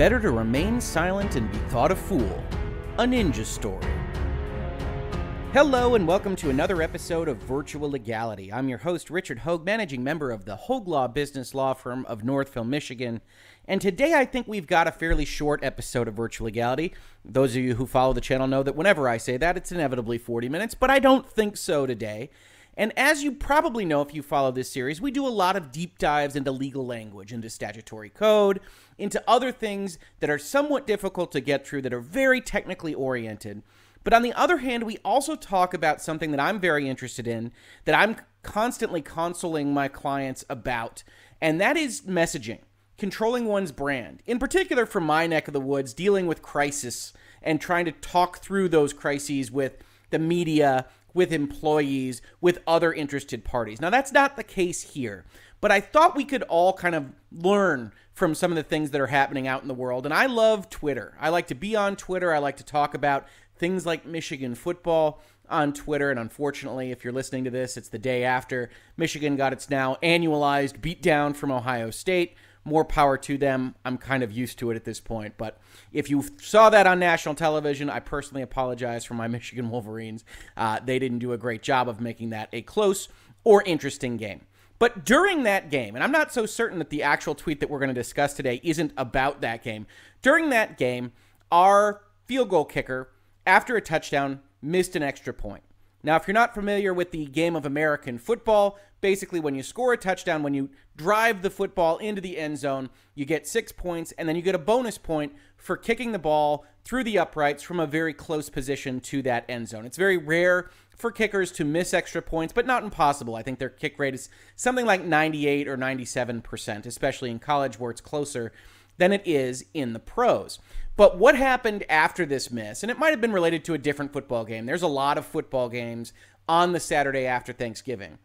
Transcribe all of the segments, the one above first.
Better to remain silent and be thought a fool. A ninja story. Hello, and welcome to another episode of Virtual Legality. I'm your host, Richard Hoeg, managing member of the Hoeg Law business law firm of Northville, Michigan. And today I think we've got a fairly short episode of Virtual Legality. Those of you who follow the channel know that whenever I say that, it's inevitably 40 minutes, but I don't think so today. And as you probably know if you follow this series, we do a lot of deep dives into legal language, into statutory code, into other things that are somewhat difficult to get through that are very technically oriented. But on the other hand, we also talk about something that I'm very interested in, that I'm constantly consoling my clients about, and that is messaging, controlling one's brand. In particular, from my neck of the woods, dealing with crisis and trying to talk through those crises with the media with employees, with other interested parties. Now, that's not the case here, but I thought we could all kind of learn from some of the things that are happening out in the world. And I love Twitter. I like to be on Twitter. I like to talk about things like Michigan football on Twitter. And unfortunately, if you're listening to this, it's the day after Michigan got its now annualized beatdown from Ohio State more power to them. I'm kind of used to it at this point. But if you saw that on national television, I personally apologize for my Michigan Wolverines. Uh, they didn't do a great job of making that a close or interesting game. But during that game, and I'm not so certain that the actual tweet that we're going to discuss today isn't about that game. During that game, our field goal kicker, after a touchdown, missed an extra point. Now, if you're not familiar with the game of American football, basically when you score a touchdown, when you drive the football into the end zone, you get six points, and then you get a bonus point for kicking the ball through the uprights from a very close position to that end zone. It's very rare for kickers to miss extra points, but not impossible. I think their kick rate is something like 98 or 97%, especially in college where it's closer than it is in the pros. But what happened after this miss, and it might have been related to a different football game, there's a lot of football games on the Saturday after Thanksgiving,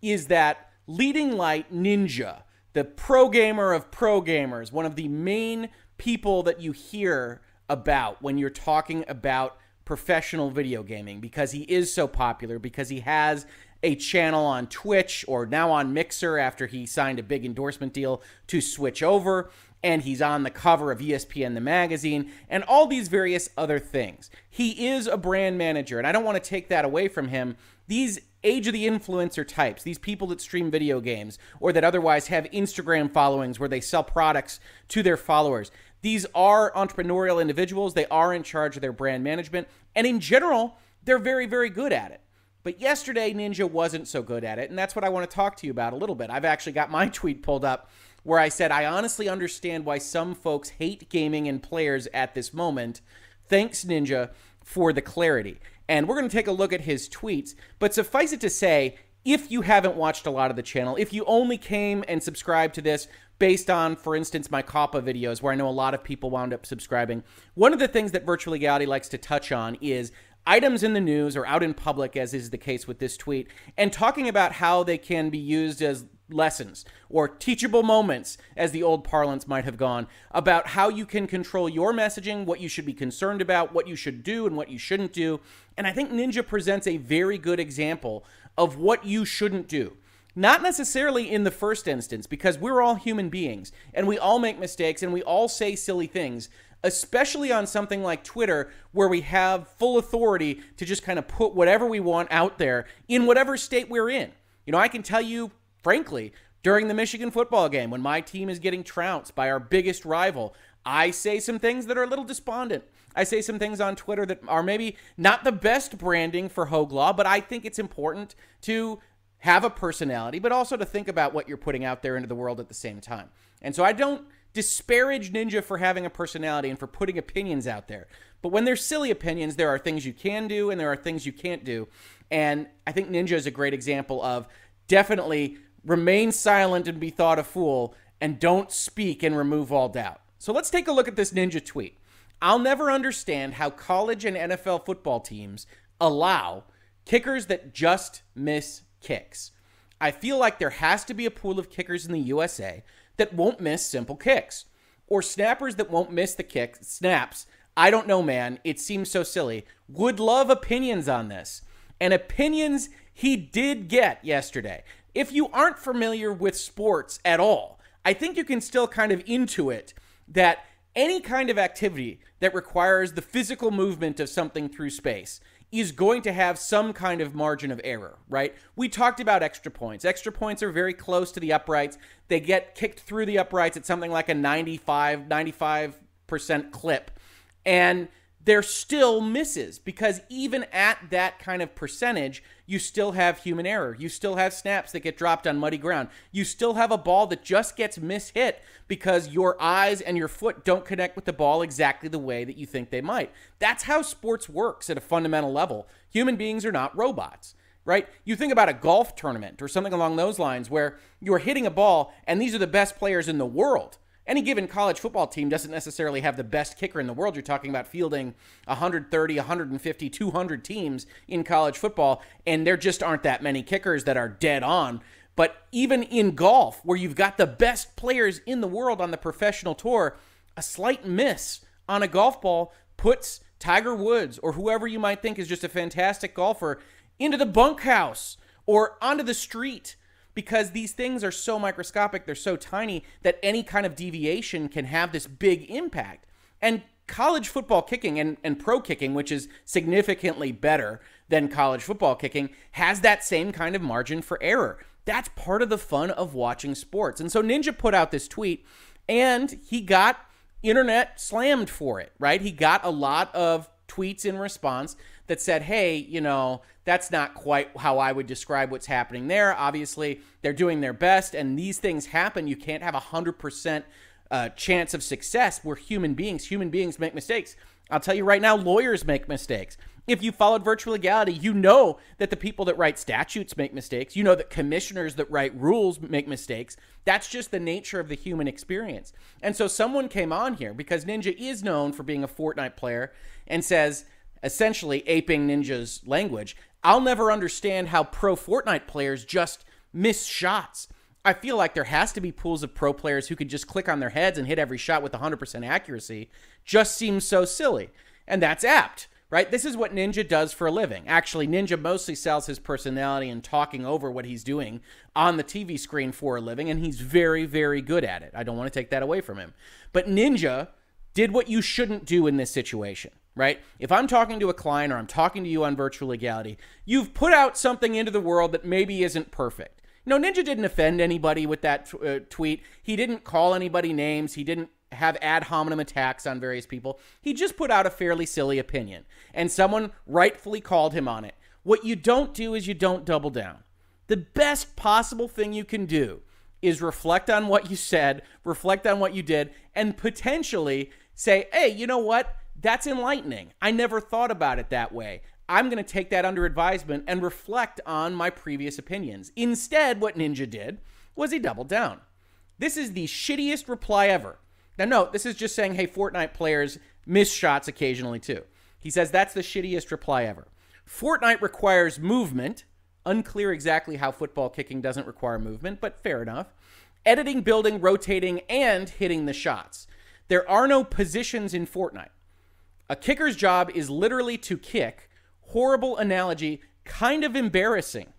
is that leading light ninja, the pro gamer of pro gamers, one of the main people that you hear about when you're talking about professional video gaming because he is so popular, because he has a channel on Twitch or now on Mixer after he signed a big endorsement deal to switch over and he's on the cover of ESPN the magazine and all these various other things. He is a brand manager and I don't want to take that away from him. These age of the influencer types, these people that stream video games or that otherwise have Instagram followings where they sell products to their followers. These are entrepreneurial individuals. They are in charge of their brand management and in general, they're very very good at it. But yesterday, Ninja wasn't so good at it, and that's what I want to talk to you about a little bit. I've actually got my tweet pulled up where I said, I honestly understand why some folks hate gaming and players at this moment. Thanks, Ninja, for the clarity. And we're going to take a look at his tweets. But suffice it to say, if you haven't watched a lot of the channel, if you only came and subscribed to this based on, for instance, my COPPA videos, where I know a lot of people wound up subscribing, one of the things that Virtual Legality likes to touch on is items in the news or out in public, as is the case with this tweet, and talking about how they can be used as lessons or teachable moments, as the old parlance might have gone, about how you can control your messaging, what you should be concerned about, what you should do, and what you shouldn't do. And I think Ninja presents a very good example of what you shouldn't do. Not necessarily in the first instance, because we're all human beings and we all make mistakes and we all say silly things, especially on something like Twitter, where we have full authority to just kind of put whatever we want out there in whatever state we're in. You know, I can tell you frankly, during the Michigan football game, when my team is getting trounced by our biggest rival, I say some things that are a little despondent. I say some things on Twitter that are maybe not the best branding for Hoeg Law, but I think it's important to have a personality, but also to think about what you're putting out there into the world at the same time. And so I don't disparage Ninja for having a personality and for putting opinions out there. But when there's silly opinions, there are things you can do and there are things you can't do. And I think Ninja is a great example of definitely remain silent and be thought a fool, and don't speak and remove all doubt. So let's take a look at this ninja tweet. I'll never understand how college and NFL football teams allow kickers that just miss kicks. I feel like there has to be a pool of kickers in the USA that won't miss simple kicks or snappers that won't miss the kick snaps. I don't know, man. It seems so silly. Would love opinions on this. And opinions he did get yesterday if you aren't familiar with sports at all, I think you can still kind of intuit that any kind of activity that requires the physical movement of something through space is going to have some kind of margin of error, right? We talked about extra points. Extra points are very close to the uprights. They get kicked through the uprights at something like a 95, 95% clip. And they're still misses because even at that kind of percentage, you still have human error. You still have snaps that get dropped on muddy ground. You still have a ball that just gets mishit because your eyes and your foot don't connect with the ball exactly the way that you think they might. That's how sports works at a fundamental level. Human beings are not robots right? You think about a golf tournament or something along those lines where you're hitting a ball and these are the best players in the world any given college football team doesn't necessarily have the best kicker in the world. You're talking about fielding 130, 150, 200 teams in college football, and there just aren't that many kickers that are dead on. But even in golf, where you've got the best players in the world on the professional tour, a slight miss on a golf ball puts Tiger Woods or whoever you might think is just a fantastic golfer into the bunkhouse or onto the street because these things are so microscopic, they're so tiny that any kind of deviation can have this big impact. And college football kicking and, and pro kicking, which is significantly better than college football kicking, has that same kind of margin for error. That's part of the fun of watching sports. And so Ninja put out this tweet and he got internet slammed for it, right? He got a lot of tweets in response that said, hey, you know, that's not quite how I would describe what's happening there. Obviously, they're doing their best, and these things happen. You can't have a 100% uh, chance of success. We're human beings. Human beings make mistakes. I'll tell you right now, lawyers make mistakes. If you followed virtual legality, you know that the people that write statutes make mistakes. You know that commissioners that write rules make mistakes. That's just the nature of the human experience. And so someone came on here because Ninja is known for being a Fortnite player and says, essentially aping Ninja's language, I'll never understand how pro Fortnite players just miss shots. I feel like there has to be pools of pro players who can just click on their heads and hit every shot with 100% accuracy. Just seems so silly. And that's apt, right? This is what Ninja does for a living. Actually, Ninja mostly sells his personality and talking over what he's doing on the TV screen for a living, and he's very, very good at it. I don't want to take that away from him. But Ninja did what you shouldn't do in this situation right? If I'm talking to a client or I'm talking to you on virtual legality, you've put out something into the world that maybe isn't perfect. You know, Ninja didn't offend anybody with that uh, tweet. He didn't call anybody names. He didn't have ad hominem attacks on various people. He just put out a fairly silly opinion, and someone rightfully called him on it. What you don't do is you don't double down. The best possible thing you can do is reflect on what you said, reflect on what you did, and potentially say, hey, you know what? That's enlightening. I never thought about it that way. I'm going to take that under advisement and reflect on my previous opinions. Instead, what Ninja did was he doubled down. This is the shittiest reply ever. Now, note, this is just saying, hey, Fortnite players miss shots occasionally too. He says that's the shittiest reply ever. Fortnite requires movement. Unclear exactly how football kicking doesn't require movement, but fair enough. Editing, building, rotating, and hitting the shots. There are no positions in Fortnite. A kicker's job is literally to kick. Horrible analogy, kind of embarrassing.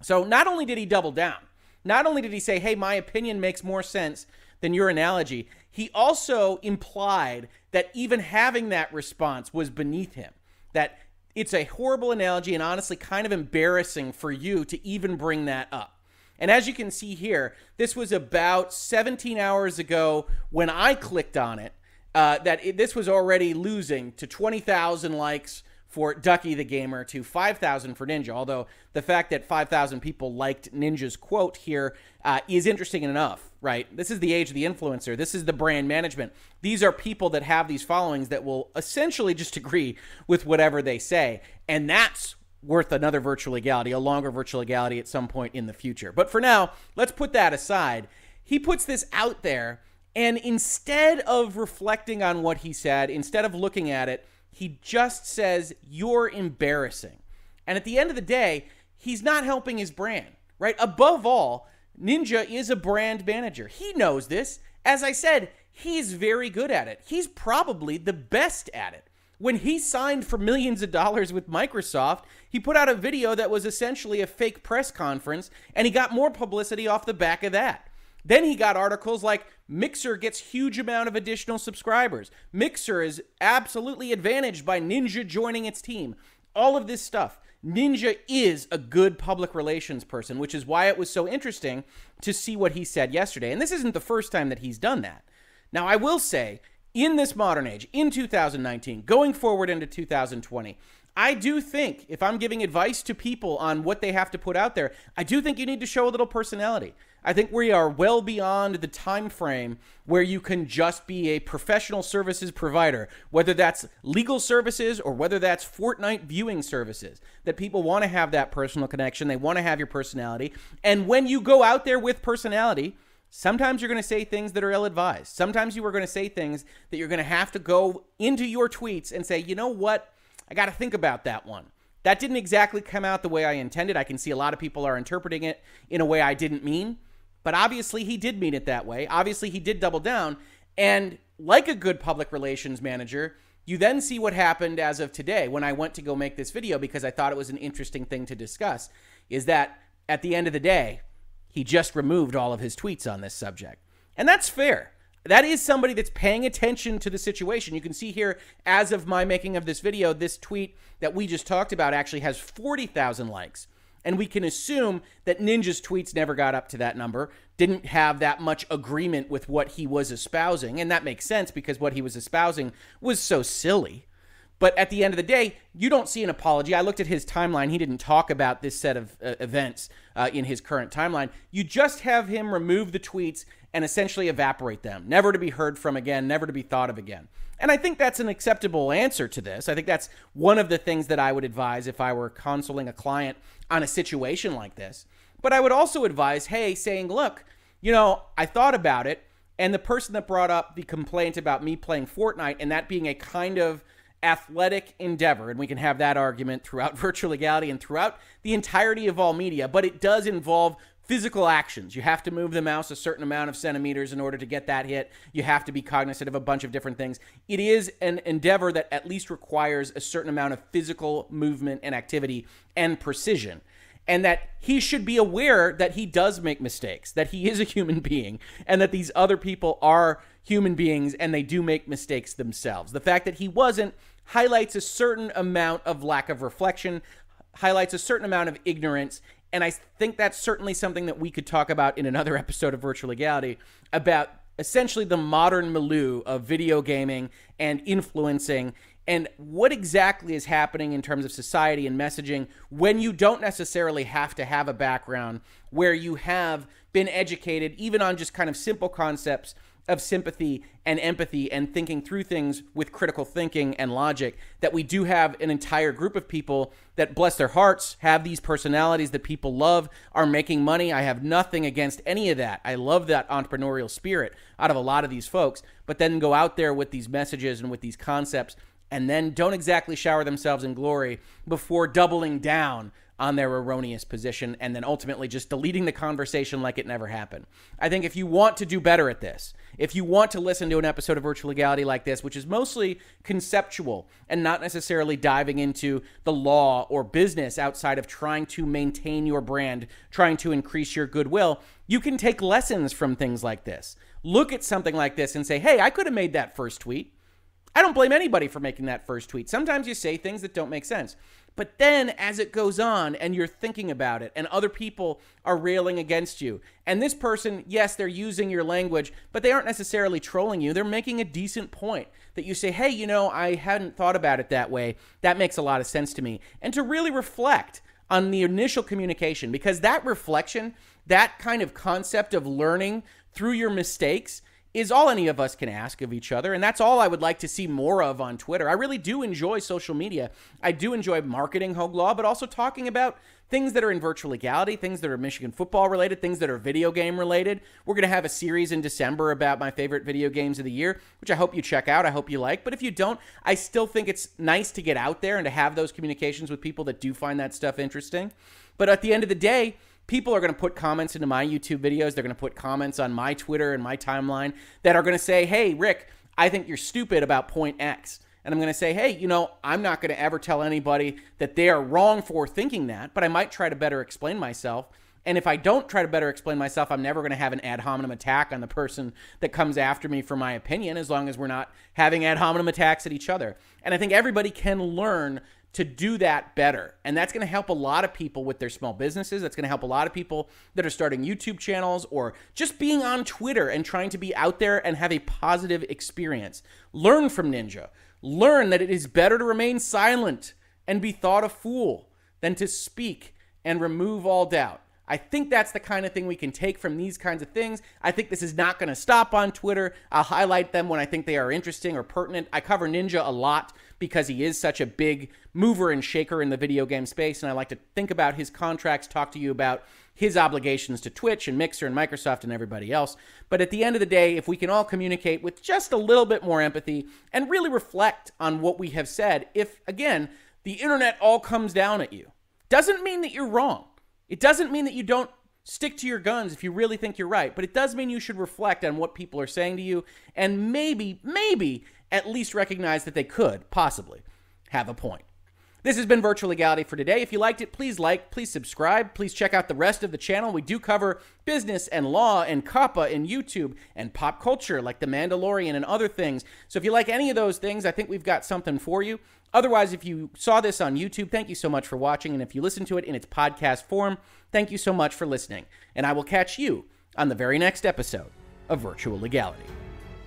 So not only did he double down, not only did he say, hey, my opinion makes more sense than your analogy, he also implied that even having that response was beneath him. That it's a horrible analogy and honestly kind of embarrassing for you to even bring that up. And as you can see here, this was about 17 hours ago when I clicked on it uh, that it, this was already losing to 20,000 likes for Ducky the Gamer to 5,000 for Ninja. Although the fact that 5,000 people liked Ninja's quote here uh, is interesting enough, right? This is the age of the influencer. This is the brand management. These are people that have these followings that will essentially just agree with whatever they say. And that's worth another virtual legality, a longer virtual legality at some point in the future. But for now, let's put that aside. He puts this out there and instead of reflecting on what he said, instead of looking at it, he just says, You're embarrassing. And at the end of the day, he's not helping his brand, right? Above all, Ninja is a brand manager. He knows this. As I said, he's very good at it. He's probably the best at it. When he signed for millions of dollars with Microsoft, he put out a video that was essentially a fake press conference, and he got more publicity off the back of that. Then he got articles like Mixer gets huge amount of additional subscribers. Mixer is absolutely advantaged by Ninja joining its team. All of this stuff. Ninja is a good public relations person, which is why it was so interesting to see what he said yesterday. And this isn't the first time that he's done that. Now, I will say, in this modern age, in 2019, going forward into 2020, I do think if I'm giving advice to people on what they have to put out there, I do think you need to show a little personality. I think we are well beyond the time frame where you can just be a professional services provider, whether that's legal services or whether that's Fortnite viewing services. That people want to have that personal connection, they want to have your personality. And when you go out there with personality, Sometimes you're going to say things that are ill advised. Sometimes you are going to say things that you're going to have to go into your tweets and say, you know what? I got to think about that one. That didn't exactly come out the way I intended. I can see a lot of people are interpreting it in a way I didn't mean. But obviously, he did mean it that way. Obviously, he did double down. And like a good public relations manager, you then see what happened as of today when I went to go make this video because I thought it was an interesting thing to discuss. Is that at the end of the day, he just removed all of his tweets on this subject. And that's fair. That is somebody that's paying attention to the situation. You can see here, as of my making of this video, this tweet that we just talked about actually has 40,000 likes. And we can assume that Ninja's tweets never got up to that number, didn't have that much agreement with what he was espousing. And that makes sense because what he was espousing was so silly. But at the end of the day, you don't see an apology. I looked at his timeline. He didn't talk about this set of uh, events uh, in his current timeline. You just have him remove the tweets and essentially evaporate them, never to be heard from again, never to be thought of again. And I think that's an acceptable answer to this. I think that's one of the things that I would advise if I were consoling a client on a situation like this. But I would also advise, hey, saying, look, you know, I thought about it, and the person that brought up the complaint about me playing Fortnite and that being a kind of athletic endeavor, and we can have that argument throughout virtual legality and throughout the entirety of all media, but it does involve physical actions. You have to move the mouse a certain amount of centimeters in order to get that hit. You have to be cognizant of a bunch of different things. It is an endeavor that at least requires a certain amount of physical movement and activity and precision. And that he should be aware that he does make mistakes, that he is a human being, and that these other people are human beings and they do make mistakes themselves. The fact that he wasn't highlights a certain amount of lack of reflection, highlights a certain amount of ignorance, and I think that's certainly something that we could talk about in another episode of Virtual Legality about essentially the modern milieu of video gaming and influencing and what exactly is happening in terms of society and messaging when you don't necessarily have to have a background where you have been educated even on just kind of simple concepts of sympathy and empathy and thinking through things with critical thinking and logic that we do have an entire group of people that bless their hearts have these personalities that people love are making money. I have nothing against any of that. I love that entrepreneurial spirit out of a lot of these folks but then go out there with these messages and with these concepts and then don't exactly shower themselves in glory before doubling down on their erroneous position and then ultimately just deleting the conversation like it never happened. I think if you want to do better at this, if you want to listen to an episode of Virtual Legality like this, which is mostly conceptual and not necessarily diving into the law or business outside of trying to maintain your brand, trying to increase your goodwill, you can take lessons from things like this. Look at something like this and say, hey, I could have made that first tweet. I don't blame anybody for making that first tweet. Sometimes you say things that don't make sense. But then as it goes on and you're thinking about it and other people are railing against you, and this person, yes, they're using your language, but they aren't necessarily trolling you. They're making a decent point that you say, hey, you know, I hadn't thought about it that way. That makes a lot of sense to me. And to really reflect on the initial communication, because that reflection, that kind of concept of learning through your mistakes is all any of us can ask of each other. And that's all I would like to see more of on Twitter. I really do enjoy social media. I do enjoy marketing Hoeg Law, but also talking about things that are in virtual legality, things that are Michigan football related, things that are video game related. We're going to have a series in December about my favorite video games of the year, which I hope you check out. I hope you like. But if you don't, I still think it's nice to get out there and to have those communications with people that do find that stuff interesting. But at the end of the day, people are going to put comments into my YouTube videos. They're going to put comments on my Twitter and my timeline that are going to say, hey, Rick, I think you're stupid about point X. And I'm going to say, hey, you know, I'm not going to ever tell anybody that they are wrong for thinking that, but I might try to better explain myself And if I don't try to better explain myself, I'm never going to have an ad hominem attack on the person that comes after me for my opinion, as long as we're not having ad hominem attacks at each other. And I think everybody can learn to do that better. And that's going to help a lot of people with their small businesses. That's going to help a lot of people that are starting YouTube channels or just being on Twitter and trying to be out there and have a positive experience. Learn from Ninja. Learn that it is better to remain silent and be thought a fool than to speak and remove all doubt. I think that's the kind of thing we can take from these kinds of things. I think this is not going to stop on Twitter. I'll highlight them when I think they are interesting or pertinent. I cover Ninja a lot because he is such a big mover and shaker in the video game space, and I like to think about his contracts, talk to you about his obligations to Twitch and Mixer and Microsoft and everybody else. But at the end of the day, if we can all communicate with just a little bit more empathy and really reflect on what we have said, if, again, the internet all comes down at you, doesn't mean that you're wrong. It doesn't mean that you don't stick to your guns if you really think you're right, but it does mean you should reflect on what people are saying to you and maybe, maybe at least recognize that they could possibly have a point. This has been Virtual Legality for today. If you liked it, please like, please subscribe, please check out the rest of the channel. We do cover business and law and COPPA and YouTube and pop culture like The Mandalorian and other things. So if you like any of those things, I think we've got something for you. Otherwise, if you saw this on YouTube, thank you so much for watching. And if you listen to it in its podcast form, thank you so much for listening. And I will catch you on the very next episode of Virtual Legality.